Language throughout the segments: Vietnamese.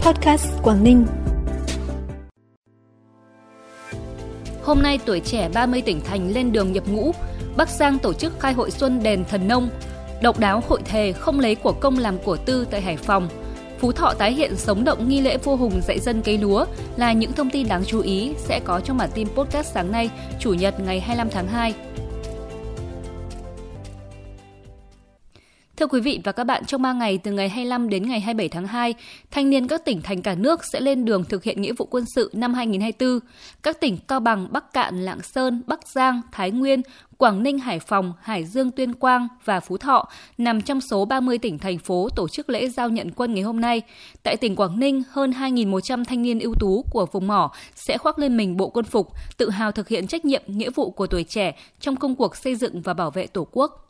Podcast Quảng Ninh. Hôm nay tuổi trẻ 30 tỉnh thành lên đường nhập ngũ, Bắc Giang tổ chức khai hội xuân đền thần nông, độc đáo hội thề không lấy của công làm của tư tại Hải Phòng. Phú Thọ tái hiện sống động nghi lễ vua hùng dạy dân cấy lúa là những thông tin đáng chú ý sẽ có trong bản tin podcast sáng nay, Chủ nhật ngày 25 tháng 2. Thưa quý vị và các bạn, trong 3 ngày từ ngày 25 đến ngày 27 tháng 2, thanh niên các tỉnh thành cả nước sẽ lên đường thực hiện nghĩa vụ quân sự năm 2024. Các tỉnh Cao Bằng, Bắc Cạn, Lạng Sơn, Bắc Giang, Thái Nguyên, Quảng Ninh, Hải Phòng, Hải Dương, Tuyên Quang và Phú Thọ nằm trong số 30 tỉnh thành phố tổ chức lễ giao nhận quân ngày hôm nay. Tại tỉnh Quảng Ninh, hơn 2.100 thanh niên ưu tú của vùng mỏ sẽ khoác lên mình bộ quân phục, tự hào thực hiện trách nhiệm nghĩa vụ của tuổi trẻ trong công cuộc xây dựng và bảo vệ Tổ quốc.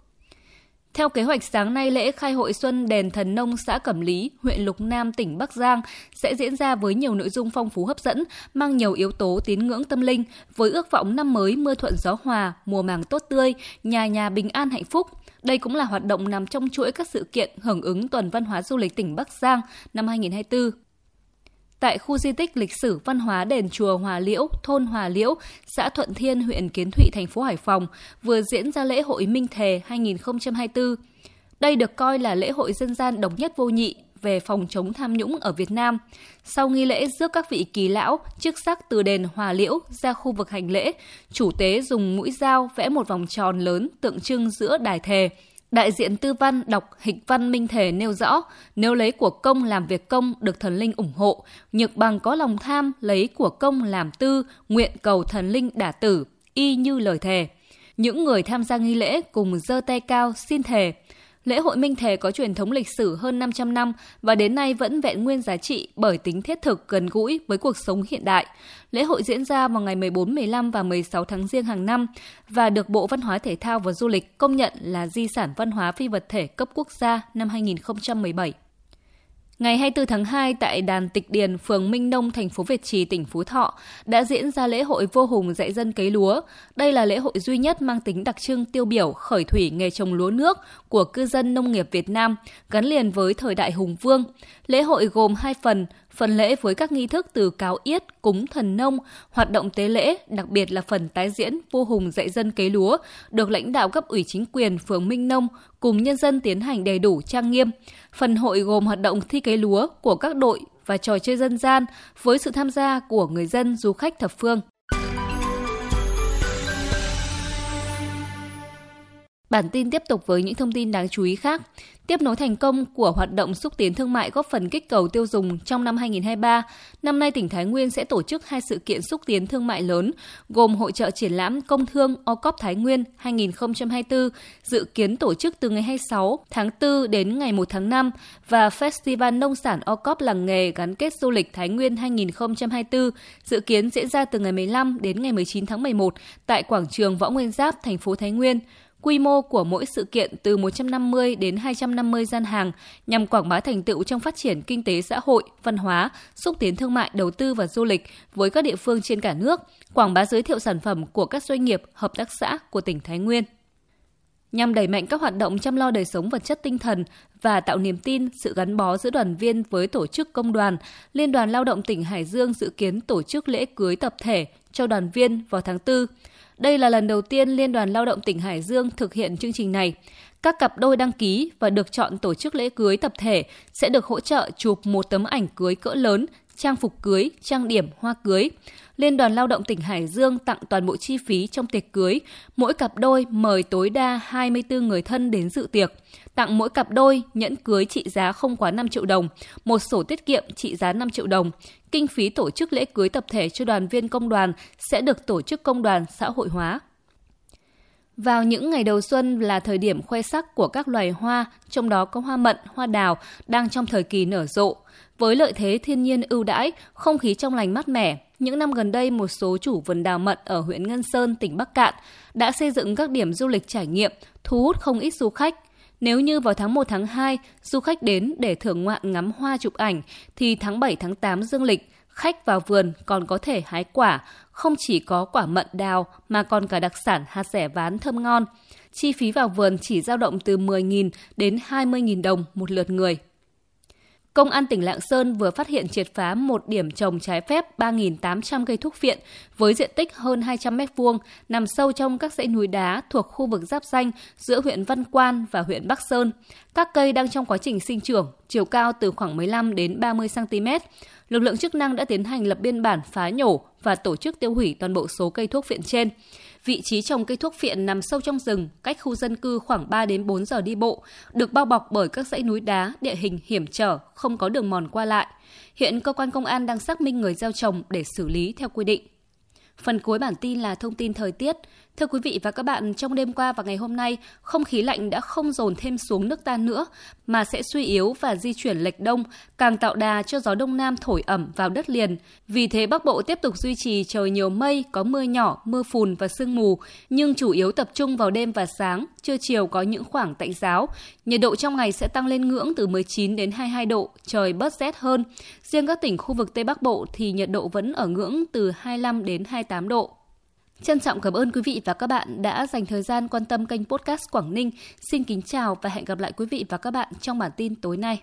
Theo kế hoạch sáng nay, lễ khai hội xuân đền thần nông xã Cẩm Lý, huyện Lục Nam, tỉnh Bắc Giang sẽ diễn ra với nhiều nội dung phong phú hấp dẫn, mang nhiều yếu tố tín ngưỡng tâm linh, với ước vọng năm mới mưa thuận gió hòa, mùa màng tốt tươi, nhà nhà bình an hạnh phúc. Đây cũng là hoạt động nằm trong chuỗi các sự kiện hưởng ứng tuần văn hóa du lịch tỉnh Bắc Giang năm 2024 tại khu di tích lịch sử văn hóa đền chùa Hòa Liễu, thôn Hòa Liễu, xã Thuận Thiên, huyện Kiến Thụy, thành phố Hải Phòng, vừa diễn ra lễ hội Minh Thề 2024. Đây được coi là lễ hội dân gian độc nhất vô nhị về phòng chống tham nhũng ở Việt Nam. Sau nghi lễ rước các vị kỳ lão, chức sắc từ đền Hòa Liễu ra khu vực hành lễ, chủ tế dùng mũi dao vẽ một vòng tròn lớn tượng trưng giữa đài thề, Đại diện tư văn đọc hịch văn minh thể nêu rõ, nếu lấy của công làm việc công được thần linh ủng hộ, nhược bằng có lòng tham lấy của công làm tư, nguyện cầu thần linh đả tử, y như lời thề. Những người tham gia nghi lễ cùng giơ tay cao xin thề, Lễ hội Minh Thề có truyền thống lịch sử hơn 500 năm và đến nay vẫn vẹn nguyên giá trị bởi tính thiết thực gần gũi với cuộc sống hiện đại. Lễ hội diễn ra vào ngày 14, 15 và 16 tháng Giêng hàng năm và được Bộ Văn hóa Thể thao và Du lịch công nhận là di sản văn hóa phi vật thể cấp quốc gia năm 2017. Ngày 24 tháng 2 tại đàn Tịch Điền, phường Minh Nông, thành phố Việt Trì, tỉnh Phú Thọ đã diễn ra lễ hội vô hùng dạy dân cấy lúa. Đây là lễ hội duy nhất mang tính đặc trưng tiêu biểu khởi thủy nghề trồng lúa nước của cư dân nông nghiệp Việt Nam gắn liền với thời đại hùng vương. Lễ hội gồm hai phần, phần lễ với các nghi thức từ cáo yết, cúng thần nông, hoạt động tế lễ, đặc biệt là phần tái diễn vua hùng dạy dân cấy lúa, được lãnh đạo cấp ủy chính quyền phường Minh Nông cùng nhân dân tiến hành đầy đủ trang nghiêm. Phần hội gồm hoạt động thi cấy lúa của các đội và trò chơi dân gian với sự tham gia của người dân du khách thập phương. Bản tin tiếp tục với những thông tin đáng chú ý khác. Tiếp nối thành công của hoạt động xúc tiến thương mại góp phần kích cầu tiêu dùng trong năm 2023, năm nay tỉnh Thái Nguyên sẽ tổ chức hai sự kiện xúc tiến thương mại lớn, gồm hội trợ triển lãm công thương OCOP Thái Nguyên 2024, dự kiến tổ chức từ ngày 26 tháng 4 đến ngày 1 tháng 5 và Festival Nông sản OCOP làng nghề gắn kết du lịch Thái Nguyên 2024, dự kiến diễn ra từ ngày 15 đến ngày 19 tháng 11 tại quảng trường Võ Nguyên Giáp, thành phố Thái Nguyên. Quy mô của mỗi sự kiện từ 150 đến 250 gian hàng nhằm quảng bá thành tựu trong phát triển kinh tế xã hội, văn hóa, xúc tiến thương mại, đầu tư và du lịch với các địa phương trên cả nước, quảng bá giới thiệu sản phẩm của các doanh nghiệp, hợp tác xã của tỉnh Thái Nguyên. Nhằm đẩy mạnh các hoạt động chăm lo đời sống vật chất tinh thần và tạo niềm tin, sự gắn bó giữa đoàn viên với tổ chức công đoàn, Liên đoàn Lao động tỉnh Hải Dương dự kiến tổ chức lễ cưới tập thể cho đoàn viên vào tháng 4. Đây là lần đầu tiên Liên đoàn Lao động tỉnh Hải Dương thực hiện chương trình này. Các cặp đôi đăng ký và được chọn tổ chức lễ cưới tập thể sẽ được hỗ trợ chụp một tấm ảnh cưới cỡ lớn, trang phục cưới, trang điểm, hoa cưới. Liên đoàn Lao động tỉnh Hải Dương tặng toàn bộ chi phí trong tiệc cưới. Mỗi cặp đôi mời tối đa 24 người thân đến dự tiệc. Tặng mỗi cặp đôi nhẫn cưới trị giá không quá 5 triệu đồng, một sổ tiết kiệm trị giá 5 triệu đồng. Kinh phí tổ chức lễ cưới tập thể cho đoàn viên công đoàn sẽ được tổ chức công đoàn xã hội hóa. Vào những ngày đầu xuân là thời điểm khoe sắc của các loài hoa, trong đó có hoa mận, hoa đào đang trong thời kỳ nở rộ. Với lợi thế thiên nhiên ưu đãi, không khí trong lành mát mẻ, những năm gần đây một số chủ vườn đào mận ở huyện Ngân Sơn, tỉnh Bắc Cạn đã xây dựng các điểm du lịch trải nghiệm, thu hút không ít du khách. Nếu như vào tháng 1 tháng 2, du khách đến để thưởng ngoạn ngắm hoa chụp ảnh, thì tháng 7 tháng 8 dương lịch, khách vào vườn còn có thể hái quả, không chỉ có quả mận đào mà còn cả đặc sản hạt rẻ ván thơm ngon. Chi phí vào vườn chỉ dao động từ 10.000 đến 20.000 đồng một lượt người. Công an tỉnh Lạng Sơn vừa phát hiện triệt phá một điểm trồng trái phép 3.800 cây thuốc viện với diện tích hơn 200 m2 nằm sâu trong các dãy núi đá thuộc khu vực giáp danh giữa huyện Văn Quan và huyện Bắc Sơn. Các cây đang trong quá trình sinh trưởng, chiều cao từ khoảng 15 đến 30 cm. Lực lượng chức năng đã tiến hành lập biên bản phá nhổ và tổ chức tiêu hủy toàn bộ số cây thuốc viện trên. Vị trí trồng cây thuốc viện nằm sâu trong rừng, cách khu dân cư khoảng 3 đến 4 giờ đi bộ, được bao bọc bởi các dãy núi đá, địa hình hiểm trở, không có đường mòn qua lại. Hiện cơ quan công an đang xác minh người gieo trồng để xử lý theo quy định. Phần cuối bản tin là thông tin thời tiết. Thưa quý vị và các bạn, trong đêm qua và ngày hôm nay, không khí lạnh đã không dồn thêm xuống nước ta nữa, mà sẽ suy yếu và di chuyển lệch đông, càng tạo đà cho gió đông nam thổi ẩm vào đất liền. Vì thế Bắc Bộ tiếp tục duy trì trời nhiều mây, có mưa nhỏ, mưa phùn và sương mù, nhưng chủ yếu tập trung vào đêm và sáng, trưa chiều có những khoảng tạnh giáo. Nhiệt độ trong ngày sẽ tăng lên ngưỡng từ 19 đến 22 độ, trời bớt rét hơn. Riêng các tỉnh khu vực Tây Bắc Bộ thì nhiệt độ vẫn ở ngưỡng từ 25 đến 28 độ. Trân trọng cảm ơn quý vị và các bạn đã dành thời gian quan tâm kênh podcast Quảng Ninh. Xin kính chào và hẹn gặp lại quý vị và các bạn trong bản tin tối nay.